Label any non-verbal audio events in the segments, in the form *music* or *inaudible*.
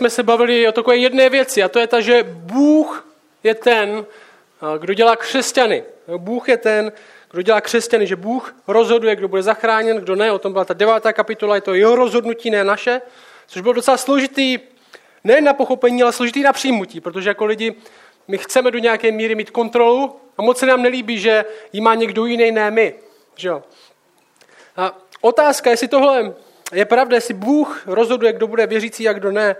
jsme se bavili o takové jedné věci a to je ta, že Bůh je ten, kdo dělá křesťany. Bůh je ten, kdo dělá křesťany, že Bůh rozhoduje, kdo bude zachráněn, kdo ne. O tom byla ta devátá kapitola, je to jeho rozhodnutí, ne naše. Což bylo docela složitý, ne na pochopení, ale složitý na přijmutí, protože jako lidi my chceme do nějaké míry mít kontrolu a moc se nám nelíbí, že ji má někdo jiný, ne my. Že jo? A otázka, jestli tohle je pravda, jestli Bůh rozhoduje, kdo bude věřící a kdo ne,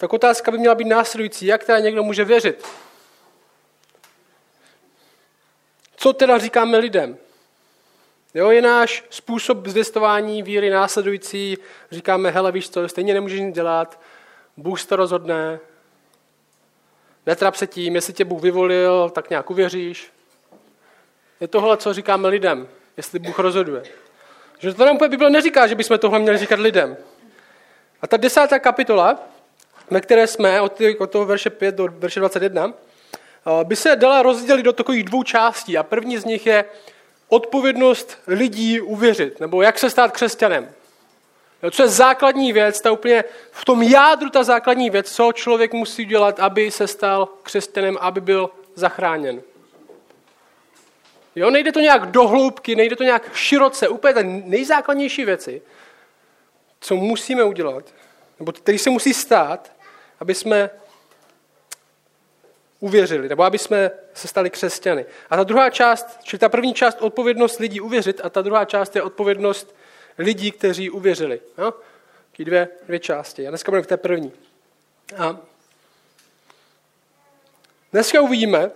tak otázka by měla být následující. Jak teda někdo může věřit? Co teda říkáme lidem? Jo, je náš způsob zvěstování víry následující. Říkáme, hele, víš co, stejně nemůžeš nic dělat, Bůh to rozhodne, netrap se tím, jestli tě Bůh vyvolil, tak nějak uvěříš. Je tohle, co říkáme lidem, jestli Bůh rozhoduje. Že to nám Bible neříká, že bychom tohle měli říkat lidem. A ta desátá kapitola, ve které jsme, od, toho verše 5 do verše 21, eh, by se dala rozdělit do takových dvou částí. A první z nich je odpovědnost lidí uvěřit, nebo jak se stát křesťanem. Co je základní věc, ta úplně v tom jádru ta základní věc, co člověk musí dělat, aby se stal křesťanem, aby byl zachráněn. Jo, nejde to nějak do hloubky, nejde to nějak široce, úplně ty nejzákladnější věci, co musíme udělat, nebo který se musí stát, aby jsme uvěřili, nebo aby jsme se stali křesťany. A ta druhá část, čili ta první část odpovědnost lidí uvěřit a ta druhá část je odpovědnost lidí, kteří uvěřili. Jo? Taky dvě, dvě části. A dneska budeme v té první. A dneska uvidíme,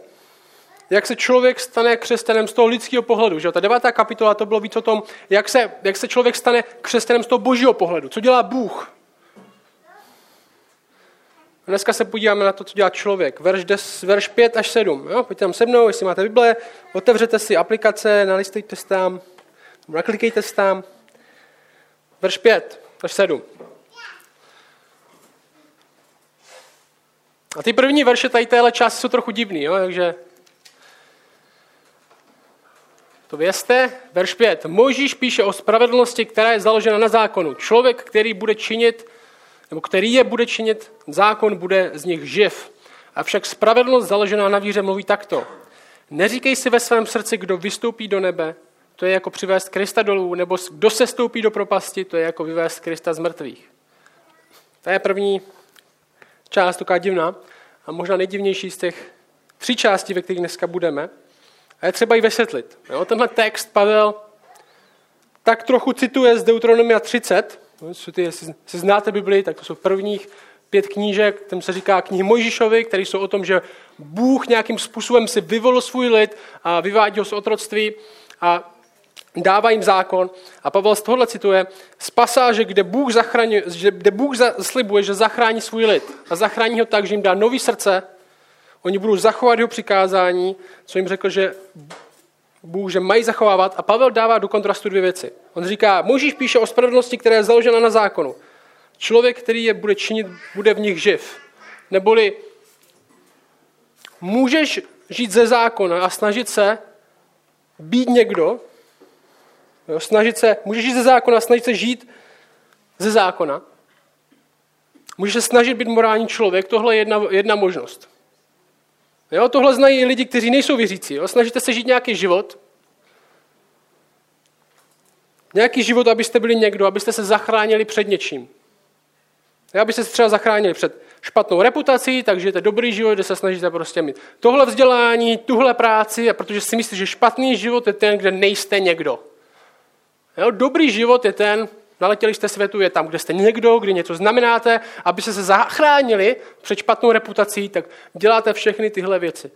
jak se člověk stane křesťanem z toho lidského pohledu. Že? Ta devátá kapitola to bylo víc o tom, jak se, jak se člověk stane křesťanem z toho božího pohledu. Co dělá Bůh? A dneska se podíváme na to, co dělá člověk. Verš, des, verš 5 až 7. Jo? Pojďte tam se mnou, jestli máte Bible, otevřete si aplikace, nalistujte se tam, naklikejte se tam. Verš 5 až 7. A ty první verše tady téhle části jsou trochu divný, jo? takže to vězte. Verš 5. Možíš píše o spravedlnosti, která je založena na zákonu. Člověk, který bude činit, nebo který je bude činit, zákon bude z nich živ. Avšak spravedlnost založená na víře mluví takto. Neříkej si ve svém srdci, kdo vystoupí do nebe, to je jako přivést Krista dolů, nebo kdo se stoupí do propasti, to je jako vyvést Krista z mrtvých. To je první část, taková divná a možná nejdivnější z těch tří částí, ve kterých dneska budeme. A je třeba ji vysvětlit. Jo, tenhle text Pavel tak trochu cituje z Deuteronomia 30. Jestli znáte Bibli, tak to jsou prvních pět knížek, tam se říká knihy Mojžišovi, které jsou o tom, že Bůh nějakým způsobem si vyvolil svůj lid a vyvádí ho z otroctví a dává jim zákon. A Pavel z tohohle cituje z pasáže, kde Bůh, zachraňuje, kde Bůh slibuje, že zachrání svůj lid. A zachrání ho tak, že jim dá nový srdce, oni budou zachovat jeho přikázání, co jim řekl, že Bůh, že mají zachovávat. A Pavel dává do kontrastu dvě věci. On říká, Možíš píše o spravedlnosti, která je založena na zákonu. Člověk, který je bude činit, bude v nich živ. Neboli můžeš žít ze zákona a snažit se být někdo, Jo, snažit se, můžeš žít ze zákona, snažit se žít ze zákona. Můžeš se snažit být morální člověk, tohle je jedna, jedna možnost. Jo, tohle znají i lidi, kteří nejsou věřící. Jo. Snažíte se žít nějaký život, nějaký život, abyste byli někdo, abyste se zachránili před něčím. Abyste se třeba zachránili před špatnou reputací, takže to dobrý život, kde se snažíte prostě mít tohle vzdělání, tuhle práci, a protože si myslíte, že špatný život je ten, kde nejste někdo. Jo, dobrý život je ten, naletěli jste světu, je tam, kde jste někdo, kde něco znamenáte, aby se zachránili před špatnou reputací, tak děláte všechny tyhle věci.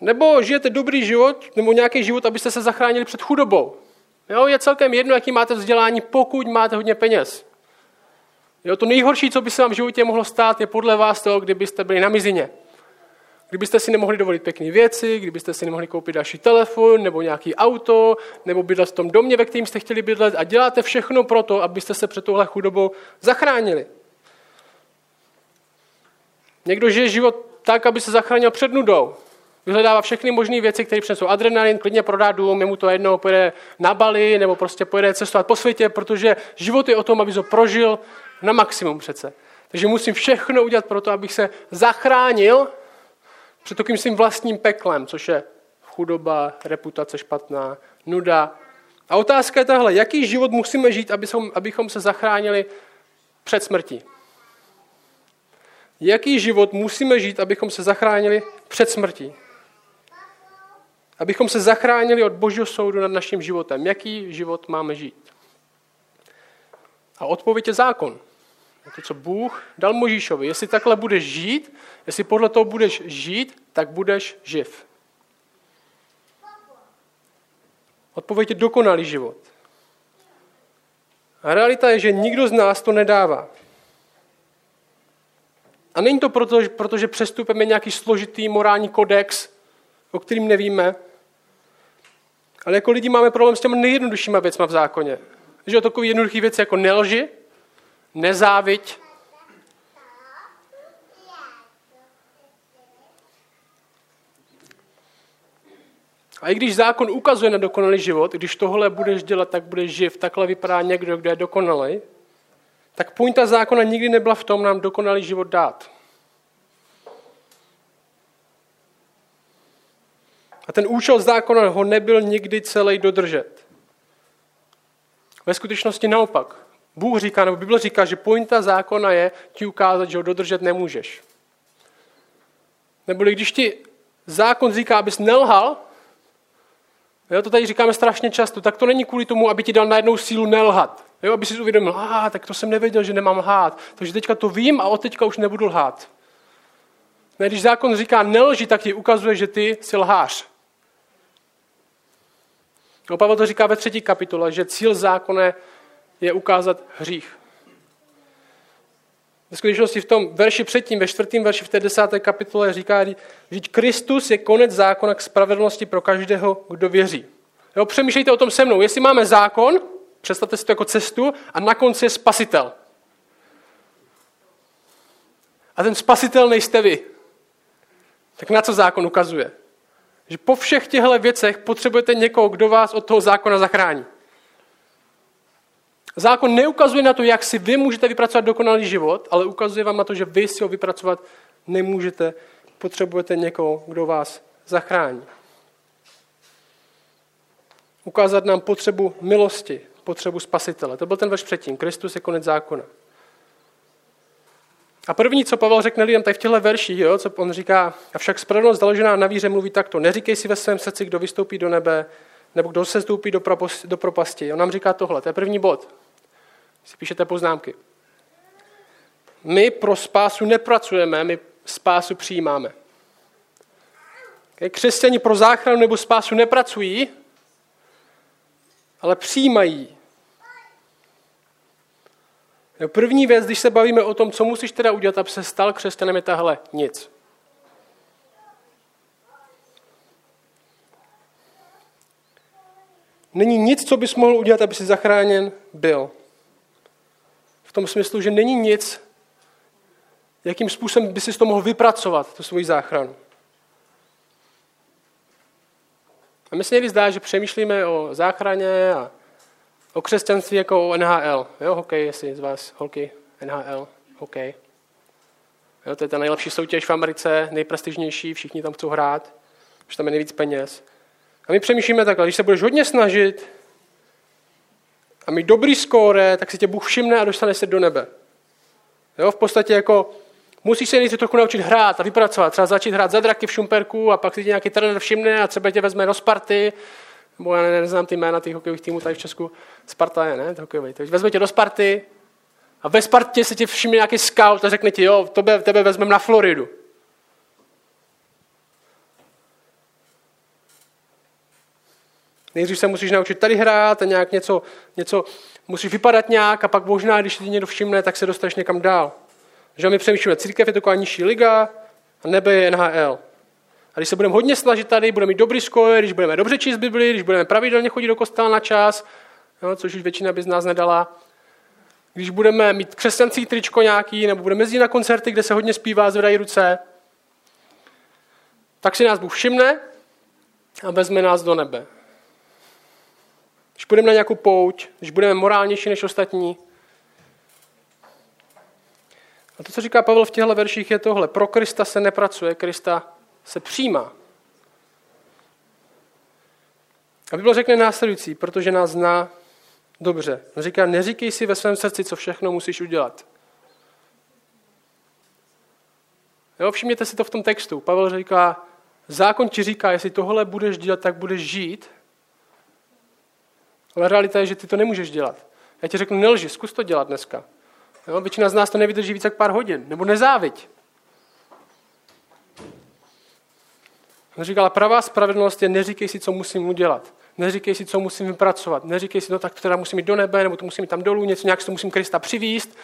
Nebo žijete dobrý život, nebo nějaký život, abyste se zachránili před chudobou. Jo, je celkem jedno, jaký máte vzdělání, pokud máte hodně peněz. Jo, to nejhorší, co by se vám v životě mohlo stát, je podle vás to, kdybyste byli na mizině. Kdybyste si nemohli dovolit pěkné věci, kdybyste si nemohli koupit další telefon nebo nějaký auto, nebo bydlet v tom domě, ve kterým jste chtěli bydlet a děláte všechno pro to, abyste se před touhle chudobou zachránili. Někdo žije život tak, aby se zachránil před nudou. Vyhledává všechny možné věci, které přinesou adrenalin, klidně prodá dům, mu to jedno, pojede na Bali nebo prostě pojede cestovat po světě, protože život je o tom, aby to prožil na maximum přece. Takže musím všechno udělat pro to, abych se zachránil před takým svým vlastním peklem, což je chudoba, reputace špatná, nuda. A otázka je tahle, jaký život musíme žít, abychom, abychom se zachránili před smrtí? Jaký život musíme žít, abychom se zachránili před smrtí? Abychom se zachránili od božího soudu nad naším životem. Jaký život máme žít? A odpověď je zákon. Je to, co Bůh dal Možíšovi. Jestli takhle budeš žít, jestli podle toho budeš žít, tak budeš živ. Odpověď je dokonalý život. A realita je, že nikdo z nás to nedává. A není to proto, protože přestupeme nějaký složitý morální kodex, o kterým nevíme, ale jako lidi máme problém s těmi nejjednoduššíma věcmi v zákoně. Že o takové jednoduché věci jako nelži, nezáviť, A i když zákon ukazuje na dokonalý život, když tohle budeš dělat, tak budeš živ, takhle vypadá někdo, kdo je dokonalý, tak pointa zákona nikdy nebyla v tom nám dokonalý život dát. A ten účel zákona ho nebyl nikdy celý dodržet. Ve skutečnosti naopak. Bůh říká, nebo Bible říká, že pointa zákona je ti ukázat, že ho dodržet nemůžeš. Neboli když ti zákon říká, abys nelhal, jo, to tady říkáme strašně často, tak to není kvůli tomu, aby ti dal najednou sílu nelhat. Jo, aby si uvědomil, a tak to jsem nevěděl, že nemám lhát. Takže teďka to vím a od teďka už nebudu lhát. Ne, když zákon říká nelži, tak ti ukazuje, že ty jsi lhář. No, Pavel to říká ve třetí kapitole, že cíl zákona je ukázat hřích. Ve skutečnosti v tom verši předtím, ve čtvrtém verši v té desáté kapitole říká, že Kristus je konec zákona k spravedlnosti pro každého, kdo věří. Jo, přemýšlejte o tom se mnou. Jestli máme zákon, představte si to jako cestu a na konci je spasitel. A ten spasitel nejste vy. Tak na co zákon ukazuje? Že po všech těchto věcech potřebujete někoho, kdo vás od toho zákona zachrání. Zákon neukazuje na to, jak si vy můžete vypracovat dokonalý život, ale ukazuje vám na to, že vy si ho vypracovat nemůžete. Potřebujete někoho, kdo vás zachrání. Ukázat nám potřebu milosti, potřebu spasitele. To byl ten verš předtím. Kristus je konec zákona. A první, co Pavel řekne lidem tady v těchto verších, jo, co on říká, avšak spravedlnost založená na víře mluví takto. Neříkej si ve svém srdci, kdo vystoupí do nebe, nebo kdo se stoupí do, do propasti. On nám říká tohle, to je první bod. Si píšete poznámky. My pro spásu nepracujeme, my spásu přijímáme. Křesťani pro záchranu nebo spásu nepracují, ale přijímají První věc, když se bavíme o tom, co musíš teda udělat, aby se stal křesťanem, je tahle nic. Není nic, co bys mohl udělat, aby si zachráněn byl. V tom smyslu, že není nic, jakým způsobem by si to mohl vypracovat, tu svoji záchranu. A my se někdy zdá, že přemýšlíme o záchraně a o křesťanství jako o NHL. Jo, hokej, jestli z vás holky, NHL, hokej. Jo, to je ta nejlepší soutěž v Americe, nejprestižnější, všichni tam chcou hrát, už tam je nejvíc peněz. A my přemýšlíme takhle, když se budeš hodně snažit a mít dobrý skóre, tak si tě Bůh všimne a dostane se do nebe. Jo, v podstatě jako musíš se nejdřív trochu naučit hrát a vypracovat. Třeba začít hrát za draky v Šumperku a pak si tě nějaký trenér všimne a třeba tě vezme do Sparty nebo já neznám ty jména těch hokejových týmů tady v Česku, Sparta je, ne, hokejový. Takže vezme tě do Sparty a ve Spartě se ti všimne nějaký scout a řekne ti, jo, tebe, tebe vezmeme na Floridu. Nejdřív se musíš naučit tady hrát a nějak něco, něco musíš vypadat nějak a pak možná, když ti někdo všimne, tak se dostaneš někam dál. Že my přemýšlíme, církev je taková nižší liga a nebe je NHL. A když se budeme hodně snažit tady, budeme mít dobrý skóre, když budeme dobře číst Bibli, když budeme pravidelně chodit do kostela na čas, jo, což už většina by z nás nedala, když budeme mít křesťanský tričko nějaký, nebo budeme jezdit na koncerty, kde se hodně zpívá, zvedají ruce, tak si nás Bůh všimne a vezme nás do nebe. Když budeme na nějakou pouť, když budeme morálnější než ostatní, A to, co říká Pavel v těchto verších, je tohle. Pro Krista se nepracuje, Krista se přijímá. A Bible řekne následující, protože nás zná dobře. On říká, neříkej si ve svém srdci, co všechno musíš udělat. Jo, všimněte si to v tom textu. Pavel říká, zákon ti říká, jestli tohle budeš dělat, tak budeš žít. Ale realita je, že ty to nemůžeš dělat. Já ti řeknu, nelži, zkus to dělat dneska. Jo, většina z nás to nevydrží více jak pár hodin. Nebo nezáviď. On říkal, pravá spravedlnost je, neříkej si, co musím udělat. Neříkej si, co musím vypracovat. Neříkej si, no tak teda musím jít do nebe, nebo to musím jít tam dolů, něco nějak si to musím Krista přivíst.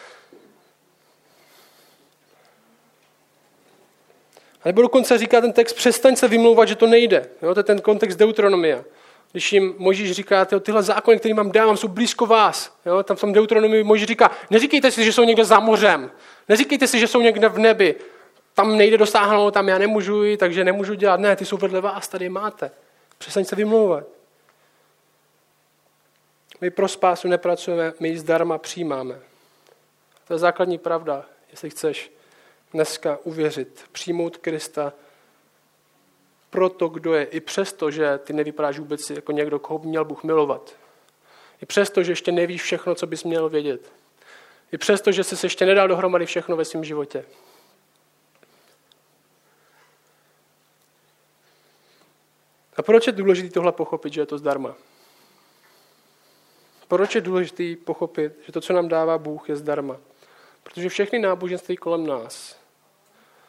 A nebo dokonce říká ten text, přestaň se vymlouvat, že to nejde. Jo, to je ten kontext Deuteronomia. Když jim Možíš říká, tyhle zákony, které vám dávám, jsou blízko vás. Jo, tam v tom Deuteronomii Možíš říká, neříkejte si, že jsou někde za mořem. Neříkejte si, že jsou někde v nebi. Tam nejde dosáhnout, tam já nemůžu takže nemůžu dělat. Ne, ty jsou vedle vás, tady máte. Přestaň se vymlouvat. My pro spásu nepracujeme, my ji zdarma přijímáme. To je základní pravda, jestli chceš dneska uvěřit, přijmout Krista pro to, kdo je, i přesto, že ty nevypadáš vůbec jako někdo, koho by měl Bůh milovat. I přesto, že ještě nevíš všechno, co bys měl vědět. I přesto, že jsi se ještě nedal dohromady všechno ve svém životě. A proč je důležité tohle pochopit, že je to zdarma? Proč je důležité pochopit, že to, co nám dává Bůh, je zdarma? Protože všechny náboženství kolem nás,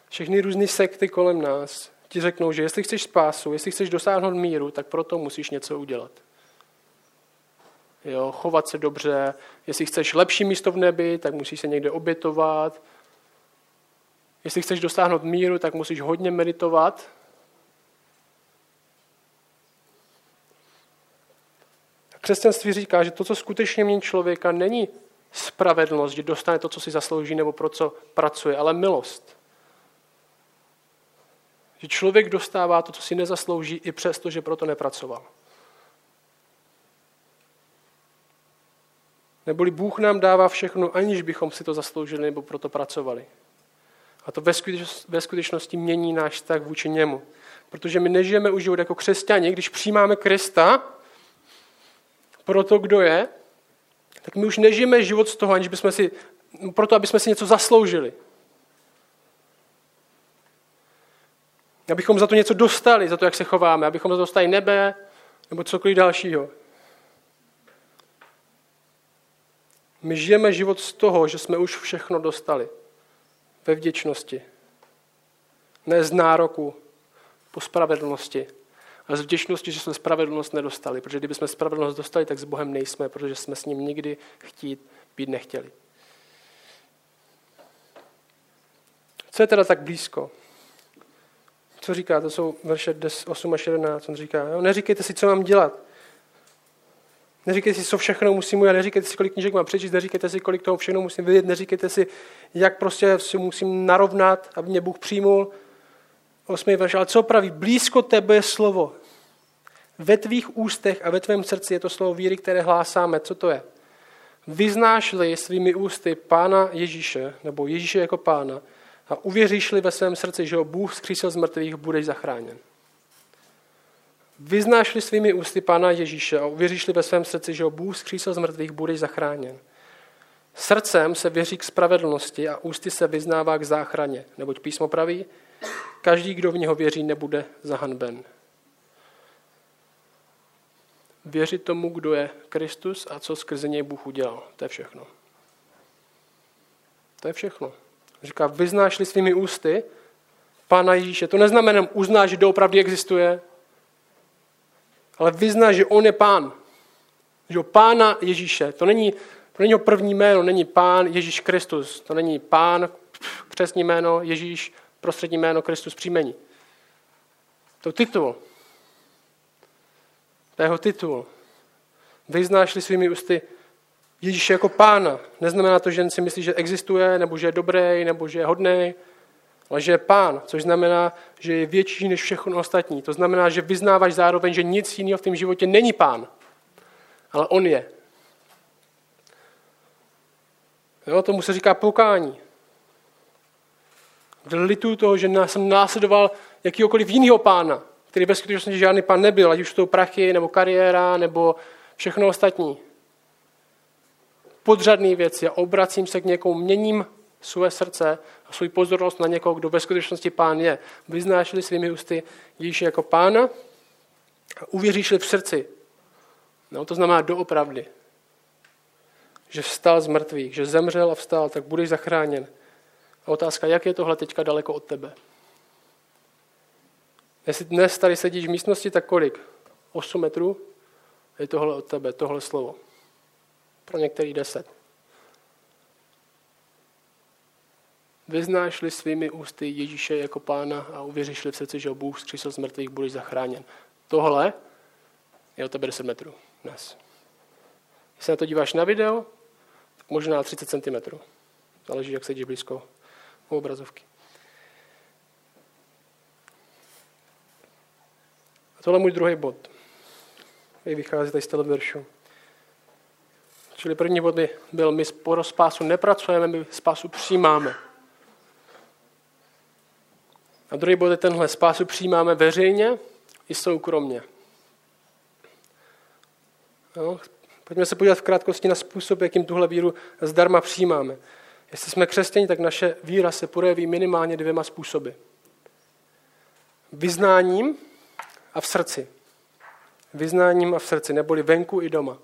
všechny různé sekty kolem nás ti řeknou, že jestli chceš spásu, jestli chceš dosáhnout míru, tak proto musíš něco udělat. Jo, chovat se dobře, jestli chceš lepší místo v nebi, tak musíš se někde obětovat. Jestli chceš dosáhnout míru, tak musíš hodně meditovat, Křesťanství říká, že to, co skutečně mění člověka, není spravedlnost, že dostane to, co si zaslouží nebo pro co pracuje, ale milost. Že člověk dostává to, co si nezaslouží, i přesto, že proto nepracoval. Neboli Bůh nám dává všechno, aniž bychom si to zasloužili nebo proto pracovali. A to ve skutečnosti mění náš vztah vůči němu. Protože my nežijeme už život jako křesťani, když přijímáme Krista, pro to, kdo je, tak my už nežijeme život z toho, aniž bychom si, proto, aby jsme si něco zasloužili. Abychom za to něco dostali, za to, jak se chováme, abychom za to dostali nebe nebo cokoliv dalšího. My žijeme život z toho, že jsme už všechno dostali ve vděčnosti. Ne z nároku po spravedlnosti, a z vděčnosti, že jsme spravedlnost nedostali. Protože kdybychom spravedlnost dostali, tak s Bohem nejsme, protože jsme s ním nikdy chtít být nechtěli. Co je teda tak blízko? Co říká? To jsou verše 8 až 11. On říká, jo, neříkejte si, co mám dělat. Neříkejte si, co všechno musím udělat, neříkejte si, kolik knížek mám přečíst, neříkejte si, kolik toho všechno musím vědět, neříkejte si, jak prostě si musím narovnat, aby mě Bůh přijmul. 8. verš, ale co praví? Blízko tebe je slovo. Ve tvých ústech a ve tvém srdci je to slovo víry, které hlásáme. Co to je? Vyznáš-li svými ústy Pána Ježíše, nebo Ježíše jako Pána, a uvěříš-li ve svém srdci, že ho Bůh zkřísil z mrtvých, budeš zachráněn. Vyznáš-li svými ústy Pána Ježíše a uvěříš-li ve svém srdci, že ho Bůh zkřísil z mrtvých, budeš zachráněn. Srdcem se věří k spravedlnosti a ústy se vyznává k záchraně, neboť písmo praví, Každý, kdo v něho věří, nebude zahanben. Věřit tomu, kdo je Kristus a co skrze něj Bůh udělal. To je všechno. To je všechno. Říká, vyznáš-li svými ústy Pána Ježíše. To neznamená, uznáš, že doopravdy existuje, ale vyznáš, že on je pán. Že pána Ježíše. To není, to není první jméno, není pán Ježíš Kristus. To není pán, křesní jméno Ježíš prostřední jméno Kristus příjmení. To titul. To je jeho titul. Vyznáš-li svými ústy Ježíše jako pána. Neznamená to, že jen si myslí, že existuje, nebo že je dobrý, nebo že je hodný, ale že je pán, což znamená, že je větší než všechno ostatní. To znamená, že vyznáváš zároveň, že nic jiného v tom životě není pán, ale on je. Jo, tomu se říká pokání. kde toho, že jsem následoval jakýkoliv jiného pána, který bez skutečnosti žádný pán nebyl, ať už to prachy, nebo kariéra, nebo všechno ostatní. Podřadné věci a obracím se k někomu, měním své srdce a svou pozornost na někoho, kdo ve skutečnosti pán je. Vyznášeli svými ústy Ježíše jako pána a uvěříšli v srdci. No, to znamená doopravdy. Že vstal z mrtvých, že zemřel a vstal, tak budeš zachráněn. A otázka, jak je tohle teďka daleko od tebe? Jestli dnes tady sedíš v místnosti, tak kolik? 8 metrů? Je tohle od tebe, tohle slovo. Pro některý 10. Vyznáš-li svými ústy Ježíše jako pána a uvěříš-li v srdci, že ho Bůh zkřísil z mrtvých, budeš zachráněn. Tohle je od tebe 10 metrů dnes. Když se na to díváš na video, tak možná 30 cm. Záleží, jak sedíš blízko u obrazovky. A tohle je můj druhý bod. který vychází tady z toho veršu. Čili první bod by byl, my pro spásu nepracujeme, my spásu přijímáme. A druhý bod je tenhle, spásu přijímáme veřejně i soukromně. No, pojďme se podívat v krátkosti na způsob, jakým tuhle víru zdarma přijímáme. Jestli jsme křesťani, tak naše víra se projeví minimálně dvěma způsoby. Vyznáním a v srdci. Vyznáním a v srdci, neboli venku i doma.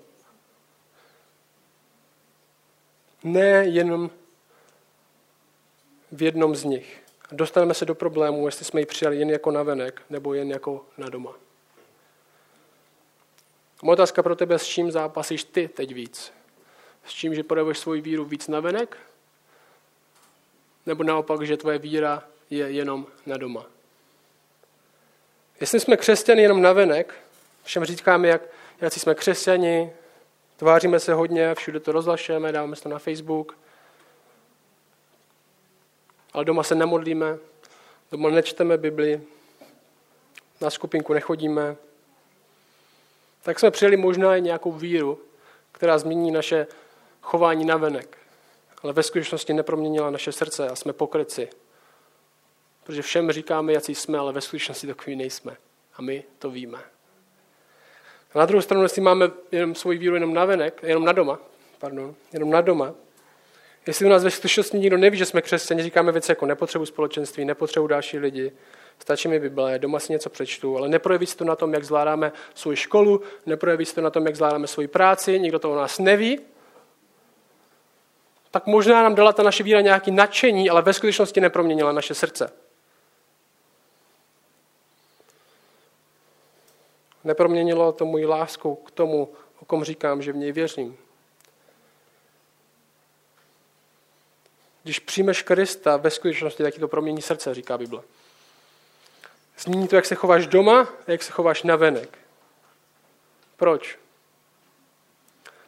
Ne jenom v jednom z nich. Dostaneme se do problému, jestli jsme ji přijali jen jako navenek, nebo jen jako na doma. Moje otázka pro tebe, s čím zápasíš ty teď víc? S čím, že projevuješ svoji víru víc navenek, nebo naopak, že tvoje víra je jenom na doma. Jestli jsme křesťani jenom na venek, všem říkáme, jak, jak jsme křesťani, tváříme se hodně, všude to rozlašujeme, dáváme to na Facebook, ale doma se nemodlíme, doma nečteme Bibli, na skupinku nechodíme, tak jsme přijeli možná i nějakou víru, která změní naše chování na venek ale ve skutečnosti neproměnila naše srdce a jsme pokryci. Protože všem říkáme, jaký jsme, ale ve skutečnosti takový nejsme. A my to víme. A na druhou stranu, jestli máme jenom svoji víru jenom na venek, jenom na doma, pardon, jenom na doma, jestli u nás ve skutečnosti nikdo neví, že jsme křesťani, říkáme věci jako nepotřebu společenství, nepotřebu další lidi, stačí mi Bible, doma si něco přečtu, ale neprojeví se to na tom, jak zvládáme svou školu, neprojeví se to na tom, jak zvládáme svoji práci, nikdo to o nás neví, tak možná nám dala ta naše víra nějaký nadšení, ale ve skutečnosti neproměnila naše srdce. Neproměnilo to můj lásku k tomu, o kom říkám, že v něj věřím. Když přijmeš Krista, ve skutečnosti taky to promění srdce, říká Bible. Změní to, jak se chováš doma a jak se chováš na venek. Proč?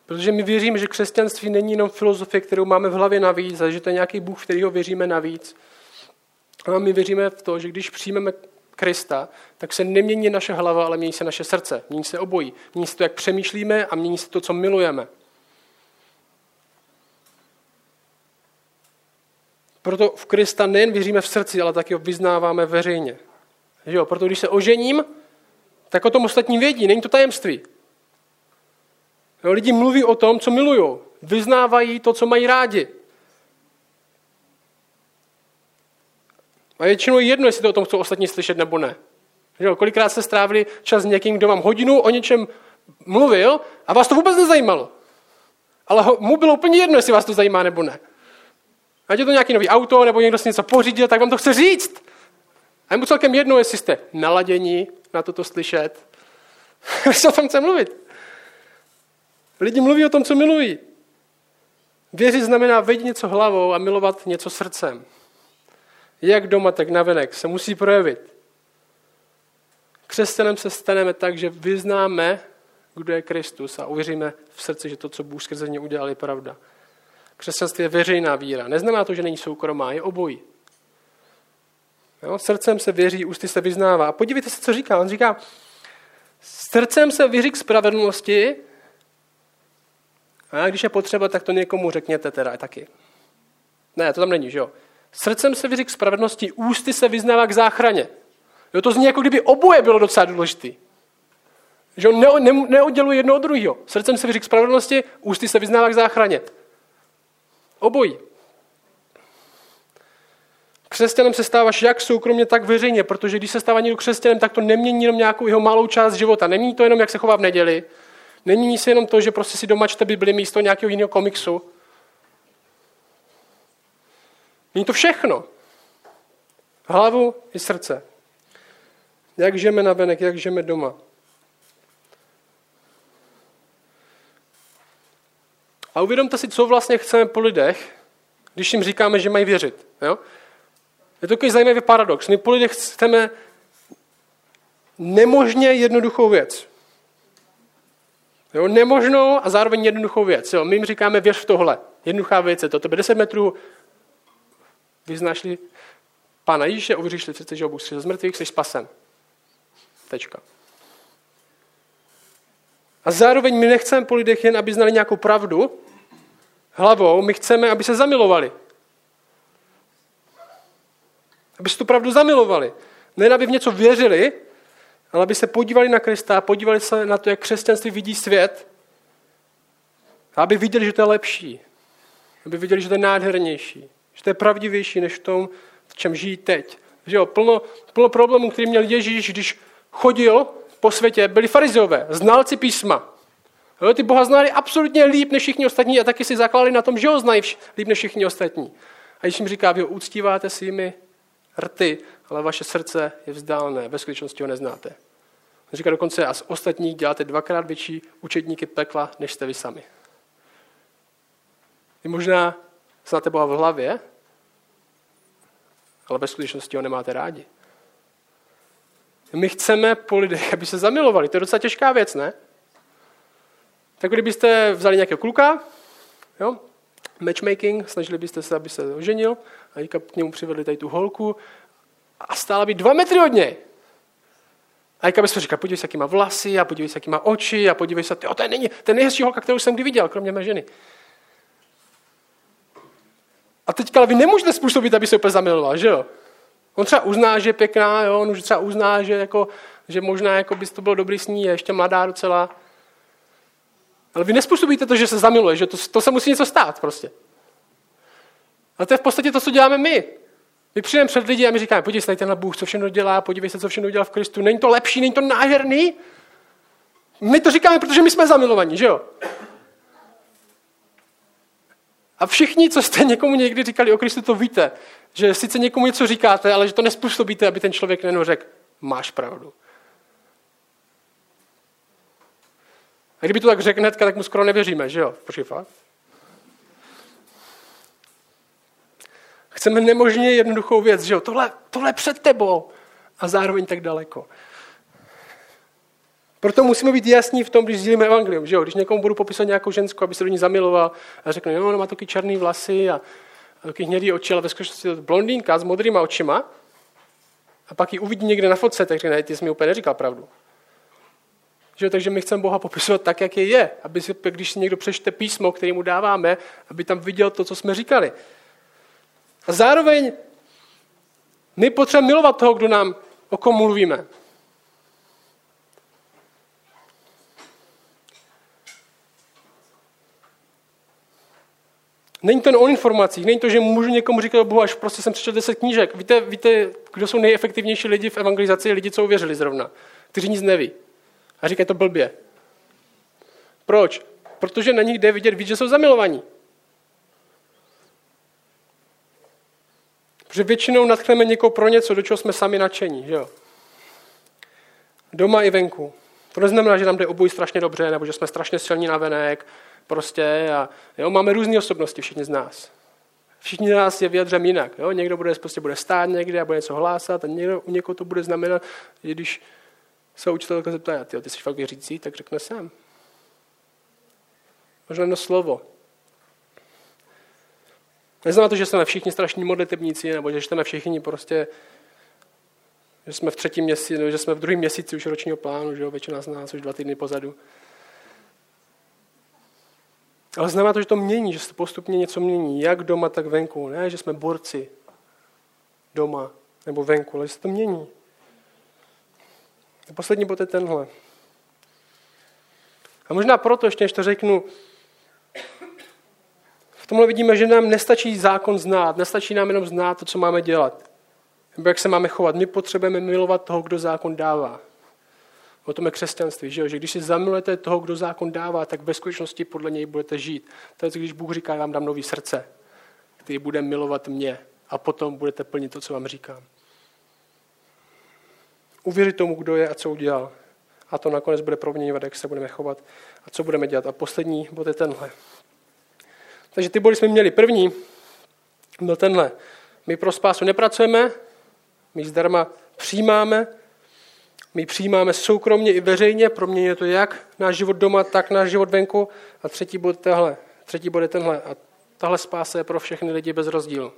Protože my věříme, že křesťanství není jenom filozofie, kterou máme v hlavě navíc, a že to je nějaký Bůh, kterého věříme navíc. A my věříme v to, že když přijmeme Krista, tak se nemění naše hlava, ale mění se naše srdce. Mění se obojí. Mění se to, jak přemýšlíme a mění se to, co milujeme. Proto v Krista nejen věříme v srdci, ale taky ho vyznáváme veřejně. Jo, proto když se ožením, tak o tom ostatní vědí, není to tajemství. Jo, lidi mluví o tom, co milují. Vyznávají to, co mají rádi. A většinou je jedno, jestli to o tom chcou ostatní slyšet nebo ne. Jo, kolikrát jste strávili čas s někým, kdo vám hodinu o něčem mluvil a vás to vůbec nezajímalo. Ale ho, mu bylo úplně jedno, jestli vás to zajímá nebo ne. Ať je to nějaký nový auto, nebo někdo si něco pořídil, tak vám to chce říct. A je mu celkem jedno, jestli jste naladěni na toto slyšet. *laughs* Co o tom chce mluvit? Lidi mluví o tom, co milují. Věřit znamená vědět něco hlavou a milovat něco srdcem. Jak doma, tak navenek se musí projevit. Křesťanem se staneme tak, že vyznáme, kdo je Kristus a uvěříme v srdci, že to, co Bůh skrze ně udělal, je pravda. Křesťanství je veřejná víra. Neznamená to, že není soukromá, je obojí. Jo? Srdcem se věří, ústy se vyznává. A podívejte se, co říká. On říká, srdcem se věří k spravedlnosti, a když je potřeba, tak to někomu řekněte teda taky. Ne, to tam není, že jo? Srdcem se vyří k spravedlnosti, ústy se vyznává k záchraně. Jo, to zní, jako kdyby oboje bylo docela důležité. Že on ne, ne, neodděluje jedno od druhého. Srdcem se vyří k spravedlnosti, ústy se vyznává k záchraně. Obojí. Křesťanem se stáváš jak soukromně, tak veřejně, protože když se stává někdo křesťanem, tak to nemění jenom nějakou jeho malou část života. Nemění to jenom, jak se chová v neděli. Nemění se jenom to, že prostě si doma čte Bibli místo nějakého jiného komiksu. Není to všechno. Hlavu i srdce. Jak žijeme na venek, jak žijeme doma. A uvědomte si, co vlastně chceme po lidech, když jim říkáme, že mají věřit. Jo? Je to takový zajímavý paradox. My po lidech chceme nemožně jednoduchou věc. Jo, nemožnou a zároveň jednoduchou věc. Jo, my jim říkáme, věř v tohle. Jednoduchá věc je to. Tebe 10 metrů, vyznášli Pána Ježíše, uvěříš přece, že ho Bůh z mrtvých, jsi spasen. Tečka. A zároveň my nechceme po lidech jen, aby znali nějakou pravdu hlavou, my chceme, aby se zamilovali. Aby se tu pravdu zamilovali. Ne, aby v něco věřili, ale aby se podívali na Krista, podívali se na to, jak křesťanství vidí svět, aby viděli, že to je lepší. Aby viděli, že to je nádhernější. Že to je pravdivější, než v tom, v čem žijí teď. Že jo, plno, plno problémů, který měl Ježíš, když chodil po světě, byli farizeové, znalci písma. Jo, ty Boha znali absolutně líp než všichni ostatní a taky si zakládali na tom, že ho znají líp než všichni ostatní. A když jim říká, vy ho uctíváte svými rty, ale vaše srdce je vzdálené, ve skutečnosti ho neznáte. On říká dokonce, a z ostatních děláte dvakrát větší učedníky pekla, než jste vy sami. Vy možná znáte Boha v hlavě, ale ve skutečnosti ho nemáte rádi. My chceme po lidech, aby se zamilovali. To je docela těžká věc, ne? Tak kdybyste vzali nějakého kluka, jo, matchmaking, snažili byste se, aby se oženil a k němu přivedli tady tu holku a stála by dva metry od něj. A Jika byste říkal, podívej se, jaký má vlasy, a podívej se, jaký má oči, a podívej se, to je, není, to je nejhezčí holka, kterou jsem kdy viděl, kromě mé ženy. A teďka ale vy nemůžete způsobit, aby se úplně zamiloval, že jo? On třeba uzná, že je pěkná, jo? on už třeba uzná, že, jako, že možná jako by to bylo dobrý s ní, je ještě mladá docela. Ale vy nespůsobíte to, že se zamiluje, že to, to se musí něco stát prostě. A to je v podstatě to, co děláme my. My přijdeme před lidi a my říkáme, podívej se na Bůh, co všechno dělá, podívej se, co všechno dělá v Kristu. Není to lepší, není to nádherný? My to říkáme, protože my jsme zamilovaní, že jo? A všichni, co jste někomu někdy říkali o Kristu, to víte. Že sice někomu něco říkáte, ale že to nespůsobíte, aby ten člověk jenom řekl, máš pravdu. A kdyby to tak řekl hnedka, tak mu skoro nevěříme, že jo? Počkej, fakt? Chceme nemožně jednoduchou věc, že jo? Tohle, tohle před tebou a zároveň tak daleko. Proto musíme být jasní v tom, když sdílíme evangelium. Že jo? Když někomu budu popisovat nějakou ženskou, aby se do ní zamiloval a řekne, no, ona má taky černý vlasy a, taky hnědý oči, ale ve skutečnosti je to blondýnka s modrýma očima. A pak ji uvidí někde na fotce, tak řekne, ty jsi mi úplně neříkal pravdu. Že jo? Takže my chceme Boha popisovat tak, jak je je. Aby si, když si někdo přečte písmo, které mu dáváme, aby tam viděl to, co jsme říkali. A zároveň my potřebujeme milovat toho, kdo nám, o kom mluvíme. Není to o informacích, není to, že můžu někomu říkat o Bohu, až prostě jsem přečetl deset knížek. Víte, víte, kdo jsou nejefektivnější lidi v evangelizaci? Lidi, co uvěřili zrovna, kteří nic neví. A říkají to blbě. Proč? Protože na nich jde vidět víc, že jsou zamilovaní. Protože většinou natchneme někoho pro něco, do čeho jsme sami nadšení. Že jo? Doma i venku. To neznamená, že nám jde obojí strašně dobře, nebo že jsme strašně silní na venek, prostě a jo, máme různé osobnosti, všichni z nás. Všichni z nás je vyjadřem jinak. Jo? Někdo bude, prostě bude stát někde a bude něco hlásat a někdo, u někoho to bude znamenat, že když se učitelka zeptá, ty, ty jsi fakt věřící, tak řekne jsem. Možná jedno slovo, Neznamená to, že jsme všichni strašní modlitebníci, nebo že jsme všichni prostě, že jsme v třetím měsíci, že jsme v druhém měsíci už ročního plánu, že jo, většina z nás už dva týdny pozadu. Ale znamená to, že to mění, že se postupně něco mění, jak doma, tak venku. Ne, že jsme borci, doma nebo venku, ale se to mění. A poslední bod je tenhle. A možná proto, ještě než to řeknu, v tomhle vidíme, že nám nestačí zákon znát, nestačí nám jenom znát to, co máme dělat. Nebo jak se máme chovat. My potřebujeme milovat toho, kdo zákon dává. O tom je křesťanství, že, jo? že když si zamilujete toho, kdo zákon dává, tak ve skutečnosti podle něj budete žít. To je, když Bůh říká, já vám dám nový srdce, který bude milovat mě a potom budete plnit to, co vám říkám. Uvěřit tomu, kdo je a co udělal. A to nakonec bude proměňovat, jak se budeme chovat a co budeme dělat. A poslední bod je tenhle. Takže ty body jsme měli. První byl tenhle. My pro spásu nepracujeme, my zdarma přijímáme, my přijímáme soukromně i veřejně, pro mě je to jak náš život doma, tak náš život venku. A třetí bod, tehle, třetí bod je tenhle. A tahle spása je pro všechny lidi bez rozdílu.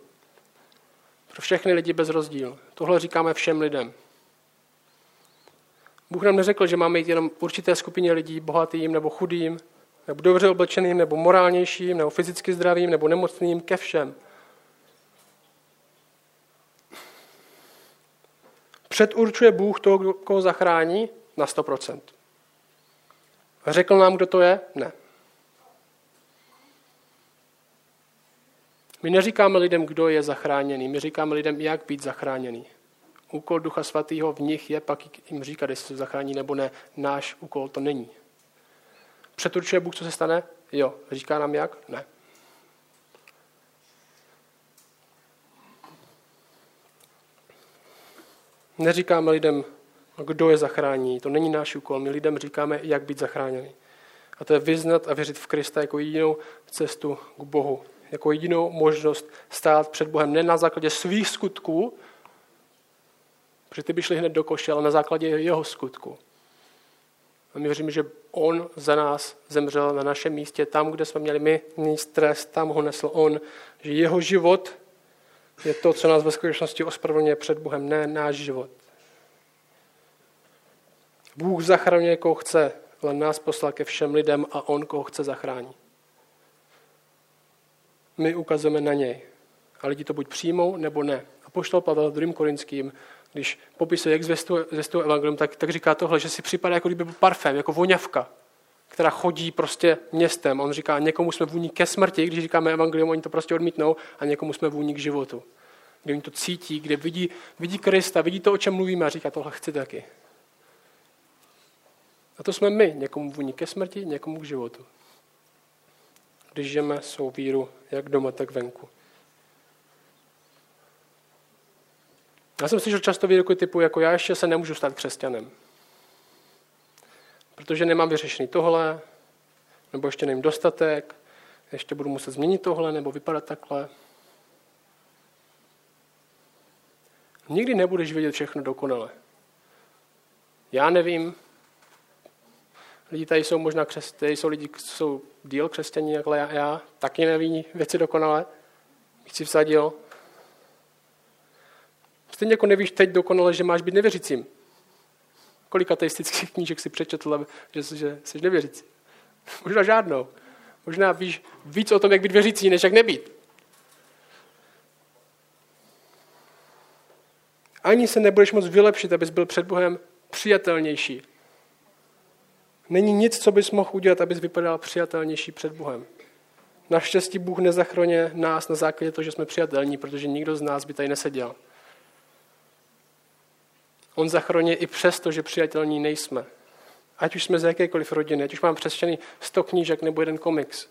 Pro všechny lidi bez rozdíl. Tohle říkáme všem lidem. Bůh nám neřekl, že máme jít jenom určité skupině lidí, bohatým nebo chudým, nebo dobře oblečeným, nebo morálnějším, nebo fyzicky zdravým, nebo nemocným, ke všem. Předurčuje Bůh toho, koho zachrání na 100%. Řekl nám, kdo to je? Ne. My neříkáme lidem, kdo je zachráněný, my říkáme lidem, jak být zachráněný. Úkol Ducha Svatého v nich je pak jim říkat, jestli se zachrání nebo ne. Náš úkol to není. Přeturčuje Bůh, co se stane? Jo. Říká nám jak? Ne. Neříkáme lidem, kdo je zachrání. To není náš úkol. My lidem říkáme, jak být zachráněný. A to je vyznat a věřit v Krista jako jedinou cestu k Bohu. Jako jedinou možnost stát před Bohem. Ne na základě svých skutků, protože ty by šli hned do koše, ale na základě jeho skutku. A my věříme, že on za nás zemřel na našem místě, tam, kde jsme měli my mít trest, tam ho nesl on, že jeho život je to, co nás ve skutečnosti ospravedlňuje před Bohem, ne náš život. Bůh zachraňuje, koho chce, ale nás poslal ke všem lidem a on, koho chce, zachrání. My ukazujeme na něj. A lidi to buď přijmou, nebo ne. A poštol Pavel 2. Korinským když popisuje, jak zvěstuje evangelium, tak, tak říká tohle, že si připadá, jako kdyby byl parfém, jako voňavka, která chodí prostě městem. On říká, někomu jsme vůní ke smrti, když říkáme evangelium, oni to prostě odmítnou, a někomu jsme vůní k životu. Kde oni to cítí, kde vidí, vidí Krista, vidí to, o čem mluvíme a říká, tohle chci taky. A to jsme my, někomu vůní ke smrti, někomu k životu. Když žijeme svou víru jak doma, tak venku. Já jsem slyšel často výroky typu, jako já ještě se nemůžu stát křesťanem. Protože nemám vyřešený tohle, nebo ještě nevím dostatek, ještě budu muset změnit tohle, nebo vypadat takhle. Nikdy nebudeš vědět všechno dokonale. Já nevím, lidi tady jsou možná křesťané, jsou lidi, jsou díl křesťaní, jakhle já, já taky neví věci dokonale. Bych si vsadil, Stejně jako nevíš teď dokonale, že máš být nevěřícím. Kolik ateistických *laughs* knížek si přečetl, že, že jsi nevěřící? *laughs* Možná žádnou. Možná víš víc o tom, jak být věřící, než jak nebýt. Ani se nebudeš moc vylepšit, abys byl před Bohem přijatelnější. Není nic, co bys mohl udělat, abys vypadal přijatelnější před Bohem. Naštěstí Bůh nezachroně nás na základě toho, že jsme přijatelní, protože nikdo z nás by tady neseděl. On zachroně i přesto, že přijatelní nejsme. Ať už jsme z jakékoliv rodiny, ať už mám přesčený 100 knížek nebo jeden komiks.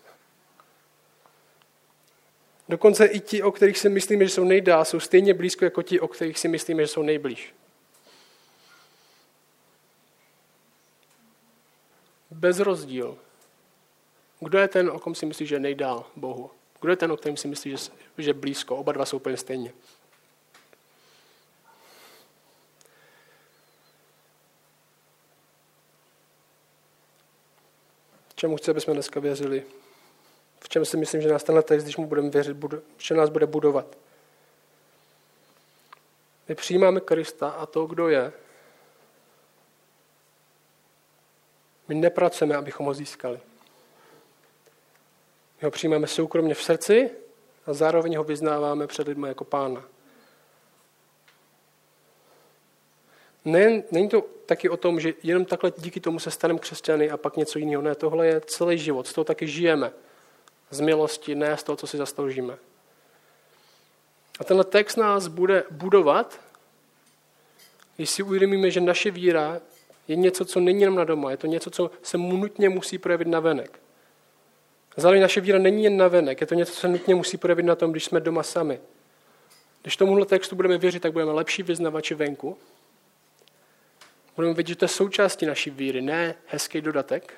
Dokonce i ti, o kterých si myslíme, že jsou nejdál, jsou stejně blízko jako ti, o kterých si myslíme, že jsou nejblíž. Bez rozdíl. Kdo je ten, o kom si myslí, že nejdál Bohu? Kdo je ten, o kterém si myslí, že, že blízko? Oba dva jsou úplně stejně. Čemu chce, aby jsme dneska věřili. V čem si myslím, že nás tenhle text, když mu budeme věřit, že nás bude budovat. My přijímáme Krista a to, kdo je. My nepracujeme, abychom ho získali. My ho přijímáme soukromně v srdci a zároveň ho vyznáváme před lidmi jako pána. Ne, není to taky o tom, že jenom takhle díky tomu se staneme křesťany a pak něco jiného. Ne, tohle je celý život, z toho taky žijeme. Z milosti, ne z toho, co si zasloužíme. A tenhle text nás bude budovat, když si uvědomíme, že naše víra je něco, co není jenom na doma, je to něco, co se nutně musí projevit na venek. Zároveň naše víra není jen na venek, je to něco, co se nutně musí projevit na tom, když jsme doma sami. Když tomuhle textu budeme věřit, tak budeme lepší vyznavači venku. Budeme vidět, že to je součástí naší víry, ne hezký dodatek.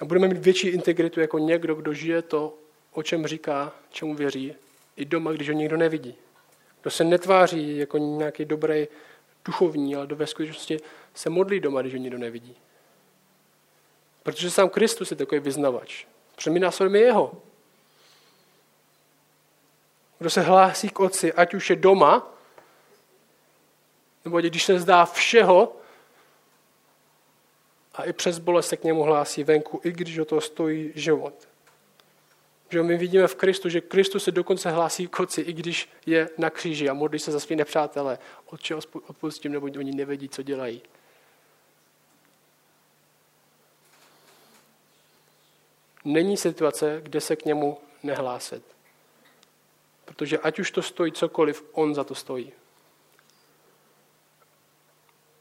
A budeme mít větší integritu jako někdo, kdo žije to, o čem říká, čemu věří, i doma, když ho nikdo nevidí. Kdo se netváří jako nějaký dobrý duchovní, ale do ve skutečnosti se modlí doma, když ho nikdo nevidí. Protože sám Kristus je takový vyznavač. Protože my následujeme jeho. Kdo se hlásí k otci, ať už je doma, nebo když se zdá všeho, a i přes bolest se k němu hlásí venku, i když o to stojí život. Že my vidíme v Kristu, že Kristus se dokonce hlásí k otci, i když je na kříži a modlí se za svý nepřátelé. Otče odpustím, nebo oni nevědí, co dělají. Není situace, kde se k němu nehlásit. Protože ať už to stojí cokoliv, on za to stojí.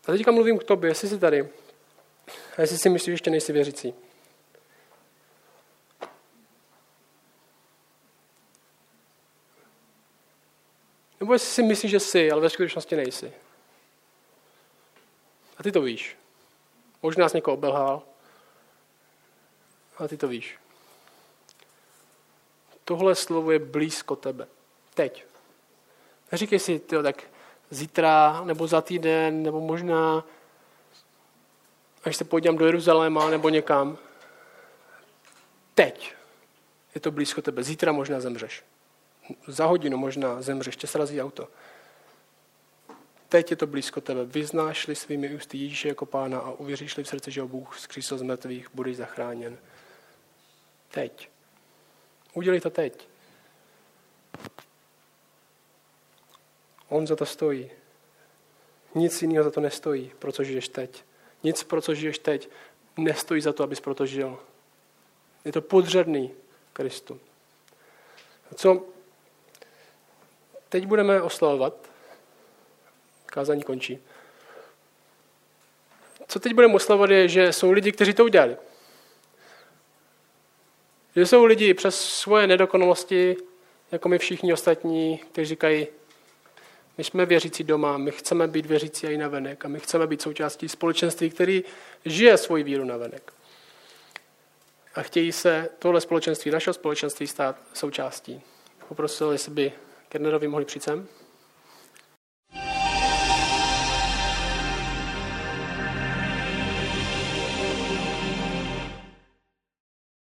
A teďka mluvím k tobě, jestli jsi tady. A jestli si myslíš, že ještě nejsi věřící. Nebo jestli si myslíš, že jsi, ale ve skutečnosti nejsi. A ty to víš. Možná jsi někoho obelhal, ale ty to víš. Tohle slovo je blízko tebe. Teď. Neříkej si, tyjo, tak zítra, nebo za týden, nebo možná až se podívám do Jeruzaléma nebo někam. Teď je to blízko tebe. Zítra možná zemřeš. Za hodinu možná zemřeš, tě srazí auto. Teď je to blízko tebe. Vyznáš-li svými ústy Ježíše jako pána a uvěříš-li v srdci, že ho Bůh zkřísil z mrtvých, budeš zachráněn. Teď. Udělej to teď. On za to stojí. Nic jiného za to nestojí, protože žiješ teď. Nic, pro co žiješ teď, nestojí za to, abys proto žil. Je to podřadný Kristu. Co teď budeme oslavovat, kázání končí. Co teď budeme oslavovat je, že jsou lidi, kteří to udělali. Že jsou lidi přes svoje nedokonalosti, jako my všichni ostatní, kteří říkají, my jsme věřící doma, my chceme být věřící i na venek a my chceme být součástí společenství, který žije svoji víru na venek. A chtějí se tohle společenství, našeho společenství stát součástí. Poprosil, jestli by Kernerovi mohli přijít sem.